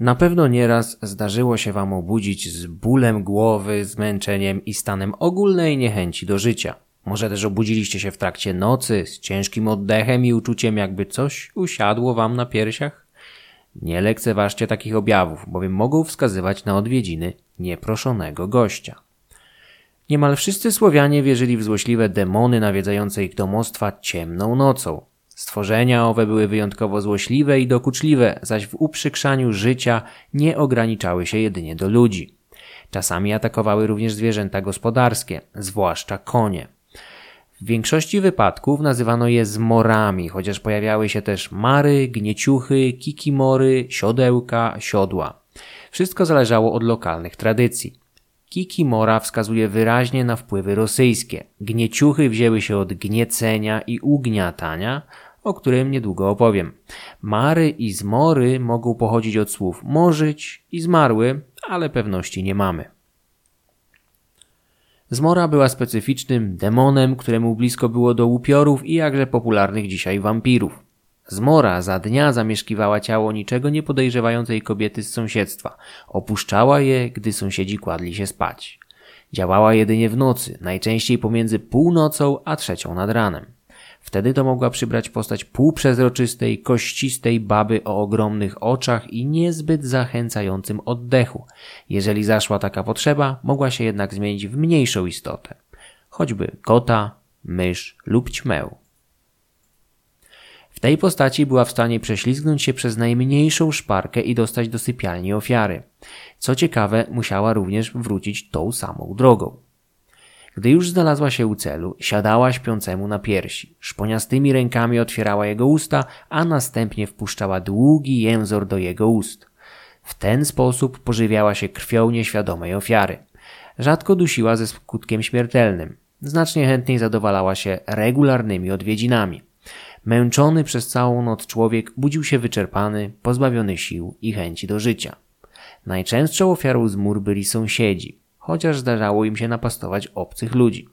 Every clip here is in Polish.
Na pewno nieraz zdarzyło się Wam obudzić z bólem głowy, zmęczeniem i stanem ogólnej niechęci do życia. Może też obudziliście się w trakcie nocy z ciężkim oddechem i uczuciem, jakby coś usiadło Wam na piersiach? Nie lekceważcie takich objawów, bowiem mogą wskazywać na odwiedziny nieproszonego gościa. Niemal wszyscy Słowianie wierzyli w złośliwe demony nawiedzające ich domostwa ciemną nocą. Stworzenia owe były wyjątkowo złośliwe i dokuczliwe, zaś w uprzykrzaniu życia nie ograniczały się jedynie do ludzi. Czasami atakowały również zwierzęta gospodarskie, zwłaszcza konie. W większości wypadków nazywano je zmorami, chociaż pojawiały się też mary, gnieciuchy, kikimory, siodełka, siodła. Wszystko zależało od lokalnych tradycji. Kikimora wskazuje wyraźnie na wpływy rosyjskie. Gnieciuchy wzięły się od gniecenia i ugniatania, o którym niedługo opowiem. Mary i zmory mogą pochodzić od słów morzyć i zmarły, ale pewności nie mamy. Zmora była specyficznym demonem, któremu blisko było do upiorów i jakże popularnych dzisiaj wampirów. Zmora za dnia zamieszkiwała ciało niczego nie podejrzewającej kobiety z sąsiedztwa. Opuszczała je, gdy sąsiedzi kładli się spać. Działała jedynie w nocy, najczęściej pomiędzy północą a trzecią nad ranem. Wtedy to mogła przybrać postać półprzezroczystej, kościstej baby o ogromnych oczach i niezbyt zachęcającym oddechu. Jeżeli zaszła taka potrzeba, mogła się jednak zmienić w mniejszą istotę, choćby kota, mysz lub ćmę. W tej postaci była w stanie prześlizgnąć się przez najmniejszą szparkę i dostać do sypialni ofiary. Co ciekawe, musiała również wrócić tą samą drogą. Gdy już znalazła się u celu, siadała śpiącemu na piersi. Szponiastymi rękami otwierała jego usta, a następnie wpuszczała długi jęzor do jego ust. W ten sposób pożywiała się krwią nieświadomej ofiary. Rzadko dusiła ze skutkiem śmiertelnym. Znacznie chętniej zadowalała się regularnymi odwiedzinami. Męczony przez całą noc człowiek budził się wyczerpany, pozbawiony sił i chęci do życia. Najczęstszą ofiarą zmór byli sąsiedzi chociaż zdarzało im się napastować obcych ludzi.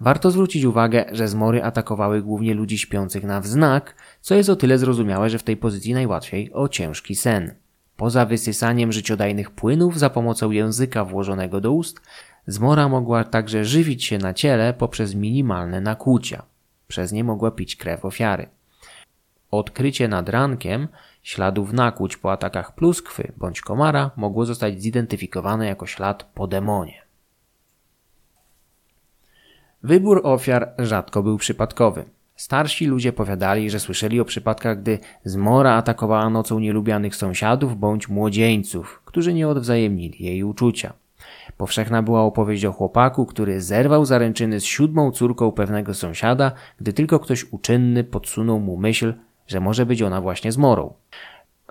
Warto zwrócić uwagę, że zmory atakowały głównie ludzi śpiących na wznak, co jest o tyle zrozumiałe, że w tej pozycji najłatwiej o ciężki sen. Poza wysysaniem życiodajnych płynów za pomocą języka włożonego do ust, zmora mogła także żywić się na ciele poprzez minimalne nakłucia. Przez nie mogła pić krew ofiary. Odkrycie nad rankiem śladów nakłuć po atakach pluskwy bądź komara mogło zostać zidentyfikowane jako ślad po demonie. Wybór ofiar rzadko był przypadkowy. Starsi ludzie powiadali, że słyszeli o przypadkach, gdy zmora atakowała nocą nielubianych sąsiadów bądź młodzieńców, którzy nie odwzajemnili jej uczucia. Powszechna była opowieść o chłopaku, który zerwał zaręczyny z siódmą córką pewnego sąsiada, gdy tylko ktoś uczynny podsunął mu myśl, że może być ona właśnie zmorą.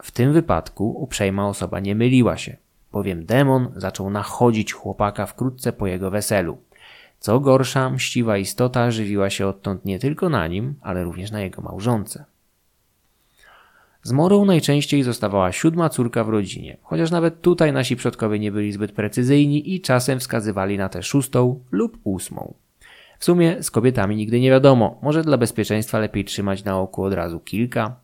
W tym wypadku uprzejma osoba nie myliła się, bowiem demon zaczął nachodzić chłopaka wkrótce po jego weselu. Co gorsza, mściwa istota żywiła się odtąd nie tylko na nim, ale również na jego małżonce. Zmorą najczęściej zostawała siódma córka w rodzinie, chociaż nawet tutaj nasi przodkowie nie byli zbyt precyzyjni i czasem wskazywali na tę szóstą lub ósmą. W sumie z kobietami nigdy nie wiadomo, może dla bezpieczeństwa lepiej trzymać na oku od razu kilka.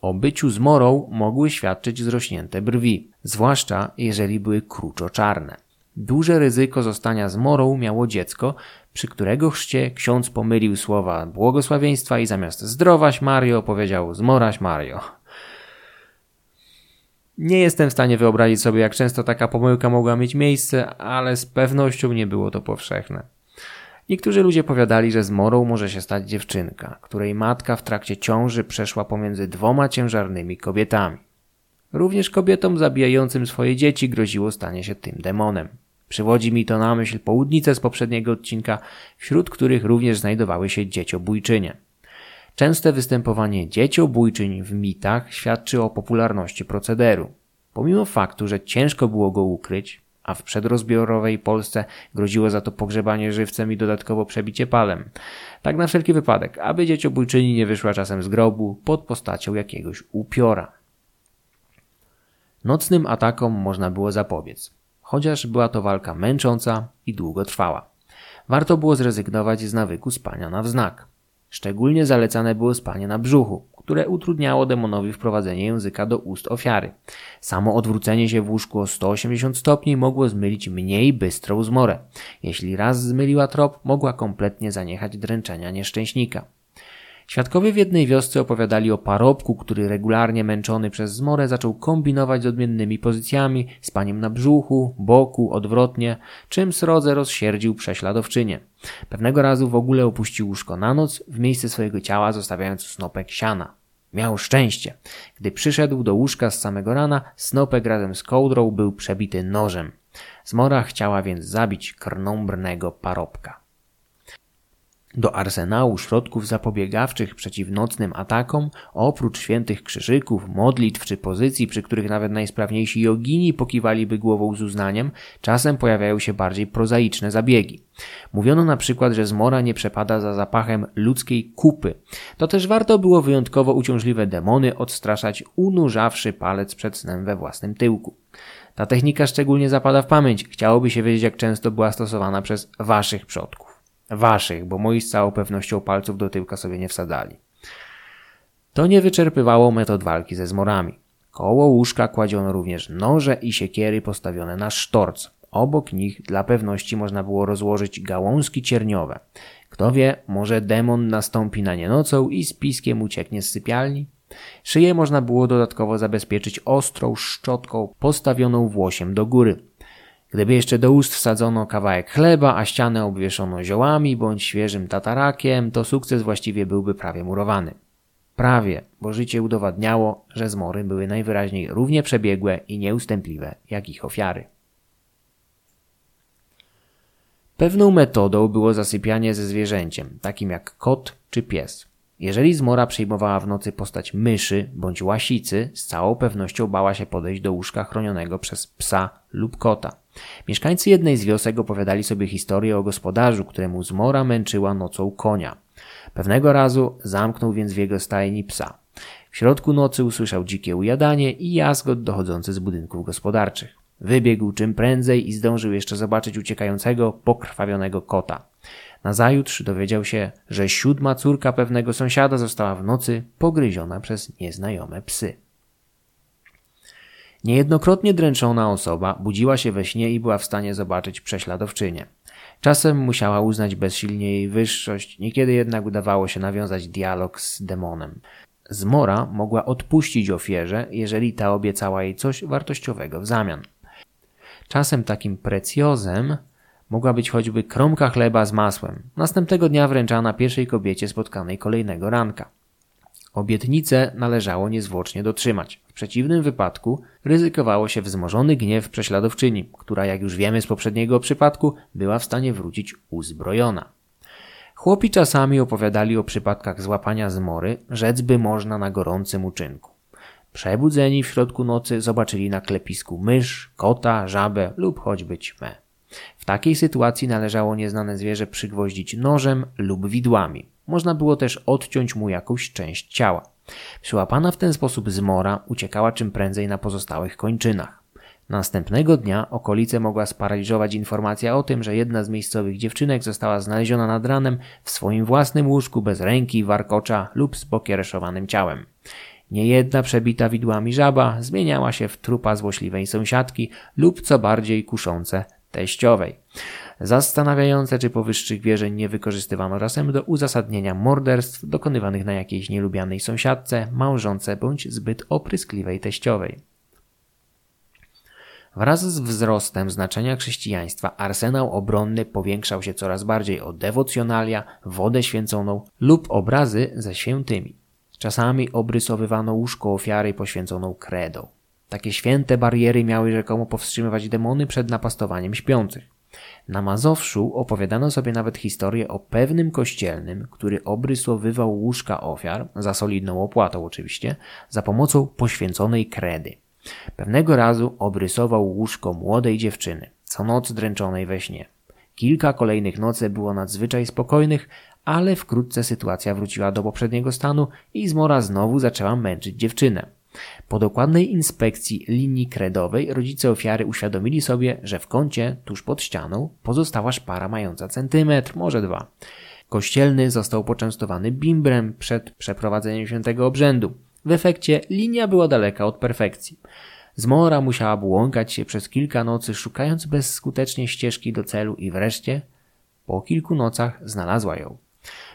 O byciu zmorą mogły świadczyć zrośnięte brwi, zwłaszcza jeżeli były kruczo-czarne. Duże ryzyko zostania zmorą miało dziecko, przy którego chrzcie ksiądz pomylił słowa błogosławieństwa i zamiast zdrowaś Mario powiedział zmoraś Mario. Nie jestem w stanie wyobrazić sobie, jak często taka pomyłka mogła mieć miejsce, ale z pewnością nie było to powszechne. Niektórzy ludzie powiadali, że zmorą może się stać dziewczynka, której matka w trakcie ciąży przeszła pomiędzy dwoma ciężarnymi kobietami. Również kobietom zabijającym swoje dzieci groziło stanie się tym demonem. Przywodzi mi to na myśl południce z poprzedniego odcinka, wśród których również znajdowały się dzieciobójczynie. Częste występowanie dzieciobójczyń w mitach świadczy o popularności procederu. Pomimo faktu, że ciężko było go ukryć, a w przedrozbiorowej Polsce groziło za to pogrzebanie żywcem i dodatkowo przebicie palem. Tak na wszelki wypadek, aby dzieciobójczyni nie wyszła czasem z grobu pod postacią jakiegoś upiora. Nocnym atakom można było zapobiec, chociaż była to walka męcząca i długotrwała. Warto było zrezygnować z nawyku spania na wznak. Szczególnie zalecane było spanie na brzuchu, które utrudniało demonowi wprowadzenie języka do ust ofiary. Samo odwrócenie się w łóżku o 180 stopni mogło zmylić mniej bystrą zmorę. Jeśli raz zmyliła trop, mogła kompletnie zaniechać dręczenia nieszczęśnika. Świadkowie w jednej wiosce opowiadali o parobku, który regularnie męczony przez zmorę zaczął kombinować z odmiennymi pozycjami, spaniem na brzuchu, boku, odwrotnie, czym srodze rozsierdził prześladowczynię. Pewnego razu w ogóle opuścił łóżko na noc, w miejsce swojego ciała zostawiając snopek siana. Miał szczęście. Gdy przyszedł do łóżka z samego rana, snopek razem z kołdrą był przebity nożem. Zmora chciała więc zabić krnąbrnego parobka. Do arsenału środków zapobiegawczych przeciw nocnym atakom, oprócz świętych krzyżyków, modlitw czy pozycji, przy których nawet najsprawniejsi jogini pokiwaliby głową z uznaniem, czasem pojawiają się bardziej prozaiczne zabiegi. Mówiono na przykład, że zmora nie przepada za zapachem ludzkiej kupy. To też warto było wyjątkowo uciążliwe demony odstraszać unurzawszy palec przed snem we własnym tyłku. Ta technika szczególnie zapada w pamięć. Chciałoby się wiedzieć, jak często była stosowana przez waszych przodków. Waszych, bo moi z całą pewnością palców do tyłka sobie nie wsadzali. To nie wyczerpywało metod walki ze zmorami. Koło łóżka kładziono również noże i siekiery postawione na sztorc. Obok nich dla pewności można było rozłożyć gałązki cierniowe. Kto wie, może demon nastąpi na nie nocą i z piskiem ucieknie z sypialni? Szyję można było dodatkowo zabezpieczyć ostrą szczotką postawioną włosiem do góry. Gdyby jeszcze do ust wsadzono kawałek chleba, a ścianę obwieszono ziołami bądź świeżym tatarakiem, to sukces właściwie byłby prawie murowany. Prawie, bo życie udowadniało, że zmory były najwyraźniej równie przebiegłe i nieustępliwe jak ich ofiary. Pewną metodą było zasypianie ze zwierzęciem, takim jak kot czy pies. Jeżeli zmora przyjmowała w nocy postać myszy bądź łasicy, z całą pewnością bała się podejść do łóżka chronionego przez psa lub kota. Mieszkańcy jednej z wiosek opowiadali sobie historię o gospodarzu, któremu zmora męczyła nocą konia. Pewnego razu zamknął więc w jego stajni psa. W środku nocy usłyszał dzikie ujadanie i jazgot dochodzący z budynków gospodarczych. Wybiegł czym prędzej i zdążył jeszcze zobaczyć uciekającego, pokrwawionego kota. Nazajutrz dowiedział się, że siódma córka pewnego sąsiada została w nocy pogryziona przez nieznajome psy. Niejednokrotnie dręczona osoba budziła się we śnie i była w stanie zobaczyć prześladowczynię. Czasem musiała uznać bezsilnie jej wyższość, niekiedy jednak udawało się nawiązać dialog z demonem. Zmora mogła odpuścić ofierze, jeżeli ta obiecała jej coś wartościowego w zamian. Czasem takim precjozem mogła być choćby kromka chleba z masłem, następnego dnia wręczana pierwszej kobiecie spotkanej kolejnego ranka. Obietnicę należało niezwłocznie dotrzymać. W przeciwnym wypadku ryzykowało się wzmożony gniew prześladowczyni, która, jak już wiemy z poprzedniego przypadku, była w stanie wrócić uzbrojona. Chłopi czasami opowiadali o przypadkach złapania zmory, rzec by można na gorącym uczynku. Przebudzeni w środku nocy zobaczyli na klepisku mysz, kota, żabę lub choćby ćmę. Takiej sytuacji należało nieznane zwierzę przygwoździć nożem lub widłami. Można było też odciąć mu jakąś część ciała. Przyłapana w ten sposób zmora uciekała czym prędzej na pozostałych kończynach. Następnego dnia okolice mogła sparaliżować informacja o tym, że jedna z miejscowych dziewczynek została znaleziona nad ranem w swoim własnym łóżku bez ręki, warkocza lub z pokiereszowanym ciałem. Niejedna przebita widłami żaba zmieniała się w trupa złośliwej sąsiadki lub co bardziej kuszące teściowej. Zastanawiające, czy powyższych wierzeń nie wykorzystywano czasem do uzasadnienia morderstw dokonywanych na jakiejś nielubianej sąsiadce, małżonce bądź zbyt opryskliwej teściowej. Wraz z wzrostem znaczenia chrześcijaństwa arsenał obronny powiększał się coraz bardziej o dewocjonalia, wodę święconą lub obrazy ze świętymi. Czasami obrysowywano łóżko ofiary poświęconą kredą. Takie święte bariery miały rzekomo powstrzymywać demony przed napastowaniem śpiących. Na Mazowszu opowiadano sobie nawet historię o pewnym kościelnym, który obrysowywał łóżka ofiar, za solidną opłatą oczywiście, za pomocą poświęconej kredy. Pewnego razu obrysował łóżko młodej dziewczyny, co noc dręczonej we śnie. Kilka kolejnych nocy było nadzwyczaj spokojnych, ale wkrótce sytuacja wróciła do poprzedniego stanu i zmora znowu zaczęła męczyć dziewczynę. Po dokładnej inspekcji linii kredowej rodzice ofiary uświadomili sobie, że w kącie, tuż pod ścianą, pozostała szpara mająca centymetr, może dwa. kościelny został poczęstowany bimbrem przed przeprowadzeniem świętego obrzędu. W efekcie linia była daleka od perfekcji. Zmora musiała błąkać się przez kilka nocy, szukając bezskutecznie ścieżki do celu i wreszcie, po kilku nocach, znalazła ją.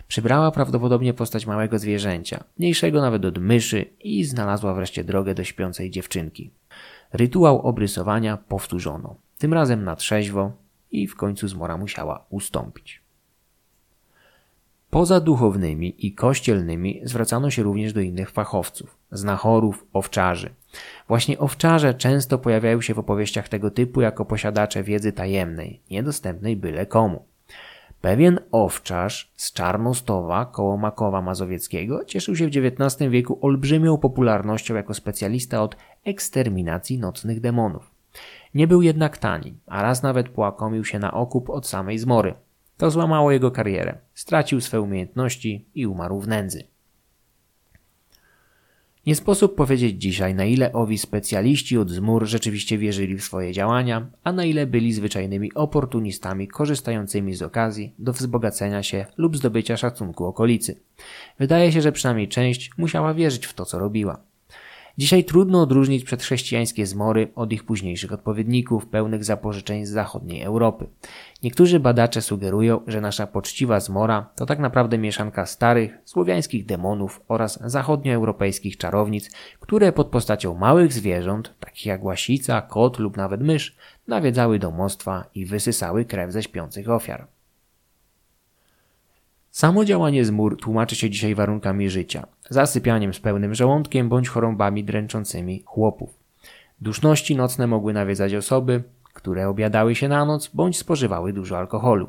Przybrała prawdopodobnie postać małego zwierzęcia, mniejszego nawet od myszy i znalazła wreszcie drogę do śpiącej dziewczynki. Rytuał obrysowania powtórzono, tym razem na trzeźwo i w końcu zmora musiała ustąpić. Poza duchownymi i kościelnymi zwracano się również do innych fachowców, znachorów, owczarzy. Właśnie owczarze często pojawiają się w opowieściach tego typu jako posiadacze wiedzy tajemnej, niedostępnej byle komu. Pewien owczarz z Czarnostowa koło Makowa Mazowieckiego cieszył się w XIX wieku olbrzymią popularnością jako specjalista od eksterminacji nocnych demonów. Nie był jednak tani, a raz nawet połakomił się na okup od samej zmory. To złamało jego karierę, stracił swe umiejętności i umarł w nędzy. Nie sposób powiedzieć dzisiaj, na ile owi specjaliści od zmur rzeczywiście wierzyli w swoje działania, a na ile byli zwyczajnymi oportunistami korzystającymi z okazji do wzbogacenia się lub zdobycia szacunku okolicy. Wydaje się, że przynajmniej część musiała wierzyć w to, co robiła. Dzisiaj trudno odróżnić przedchrześcijańskie zmory od ich późniejszych odpowiedników, pełnych zapożyczeń z zachodniej Europy. Niektórzy badacze sugerują, że nasza poczciwa zmora to tak naprawdę mieszanka starych, słowiańskich demonów oraz zachodnioeuropejskich czarownic, które pod postacią małych zwierząt, takich jak łasica, kot lub nawet mysz, nawiedzały domostwa i wysysały krew ze śpiących ofiar. Samo działanie zmór tłumaczy się dzisiaj warunkami życia, zasypianiem z pełnym żołądkiem bądź chorobami dręczącymi chłopów. Duszności nocne mogły nawiedzać osoby, które obiadały się na noc bądź spożywały dużo alkoholu.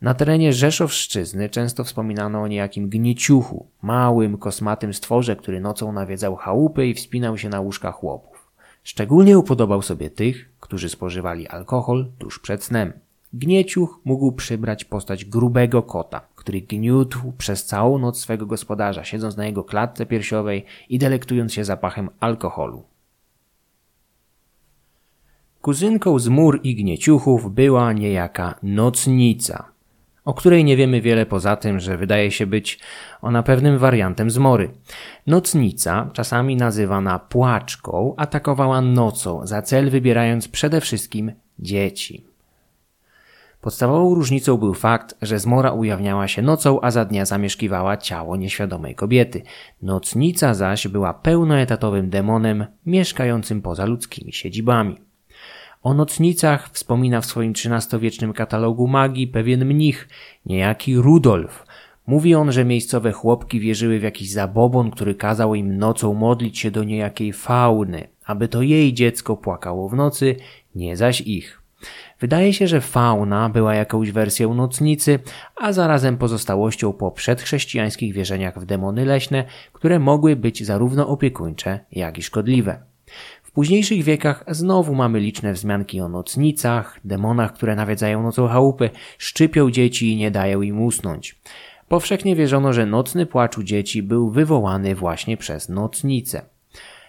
Na terenie Rzeszowszczyzny często wspominano o niejakim gnieciuchu, małym, kosmatym stworze, który nocą nawiedzał chałupy i wspinał się na łóżka chłopów. Szczególnie upodobał sobie tych, którzy spożywali alkohol tuż przed snem. Gnieciuch mógł przybrać postać grubego kota, który gniótł przez całą noc swego gospodarza, siedząc na jego klatce piersiowej i delektując się zapachem alkoholu. Kuzynką z mur i gnieciuchów była niejaka nocnica, o której nie wiemy wiele poza tym, że wydaje się być ona pewnym wariantem zmory. Nocnica, czasami nazywana płaczką, atakowała nocą, za cel wybierając przede wszystkim dzieci. Podstawową różnicą był fakt, że zmora ujawniała się nocą, a za dnia zamieszkiwała ciało nieświadomej kobiety. Nocnica zaś była pełnoetatowym demonem mieszkającym poza ludzkimi siedzibami. O nocnicach wspomina w swoim XIII-wiecznym katalogu magii pewien mnich, niejaki Rudolf. Mówi on, że miejscowe chłopki wierzyły w jakiś zabobon, który kazał im nocą modlić się do niejakiej fauny, aby to jej dziecko płakało w nocy, nie zaś ich. Wydaje się, że fauna była jakąś wersją nocnicy, a zarazem pozostałością po przedchrześcijańskich wierzeniach w demony leśne, które mogły być zarówno opiekuńcze, jak i szkodliwe. W późniejszych wiekach znowu mamy liczne wzmianki o nocnicach, demonach, które nawiedzają nocą chałupy, szczypią dzieci i nie dają im usnąć. Powszechnie wierzono, że nocny płacz u dzieci był wywołany właśnie przez nocnicę.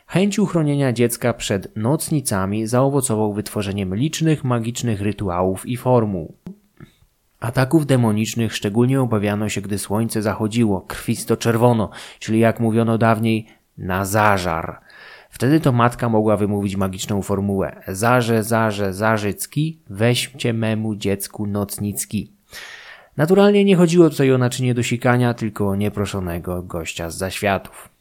Chęć uchronienia dziecka przed nocnicami zaowocował wytworzeniem licznych magicznych rytuałów i formuł. Ataków demonicznych szczególnie obawiano się, gdy słońce zachodziło, krwisto czerwono, czyli jak mówiono dawniej, na zażar. Wtedy to matka mogła wymówić magiczną formułę Zarze, zarze, zarzycki, weźcie memu dziecku nocnicki. Naturalnie nie chodziło tutaj o naczynie do sikania, tylko o nieproszonego gościa z zaświatów.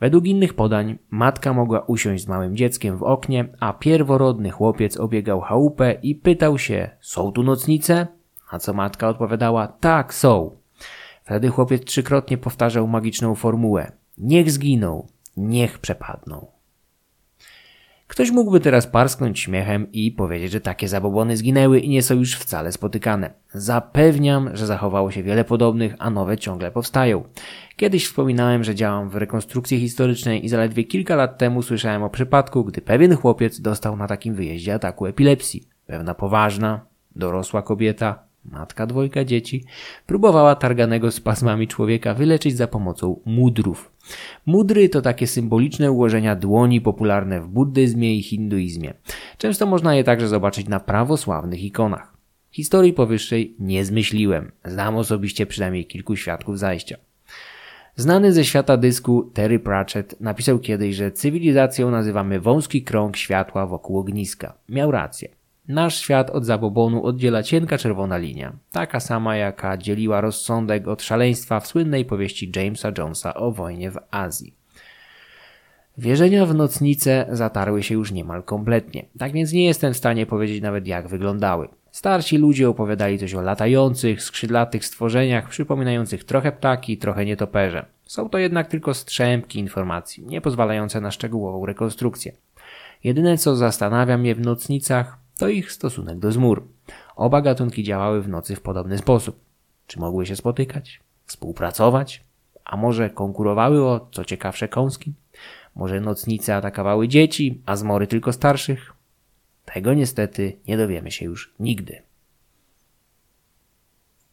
Według innych podań matka mogła usiąść z małym dzieckiem w oknie, a pierworodny chłopiec obiegał chałupę i pytał się: Są tu nocnice? A co matka odpowiadała: Tak, są. Wtedy chłopiec trzykrotnie powtarzał magiczną formułę: Niech zginą, niech przepadną. Ktoś mógłby teraz parsknąć śmiechem i powiedzieć, że takie zabobony zginęły i nie są już wcale spotykane. Zapewniam, że zachowało się wiele podobnych, a nowe ciągle powstają. Kiedyś wspominałem, że działam w rekonstrukcji historycznej i zaledwie kilka lat temu słyszałem o przypadku, gdy pewien chłopiec dostał na takim wyjeździe ataku epilepsji. Pewna poważna, dorosła kobieta, matka dwojga dzieci, próbowała targanego spazmami człowieka wyleczyć za pomocą mudrów. Mudry to takie symboliczne ułożenia dłoni popularne w buddyzmie i hinduizmie. Często można je także zobaczyć na prawosławnych ikonach. Historii powyższej nie zmyśliłem. Znam osobiście przynajmniej kilku świadków zajścia. Znany ze świata dysku Terry Pratchett napisał kiedyś, że cywilizacją nazywamy wąski krąg światła wokół ogniska. Miał rację. Nasz świat od zabobonu oddziela cienka czerwona linia, taka sama jaka dzieliła rozsądek od szaleństwa w słynnej powieści Jamesa Jonesa o wojnie w Azji. Wierzenia w nocnice zatarły się już niemal kompletnie, tak więc nie jestem w stanie powiedzieć nawet jak wyglądały. Starsi ludzie opowiadali coś o latających, skrzydlatych stworzeniach przypominających trochę ptaki, trochę nietoperze. Są to jednak tylko strzępki informacji, nie pozwalające na szczegółową rekonstrukcję. Jedyne co zastanawia mnie w nocnicach to ich stosunek do zmur. Oba gatunki działały w nocy w podobny sposób. Czy mogły się spotykać? Współpracować? A może konkurowały o co ciekawsze kąski? Może nocnice atakowały dzieci, a zmory tylko starszych? Tego niestety nie dowiemy się już nigdy.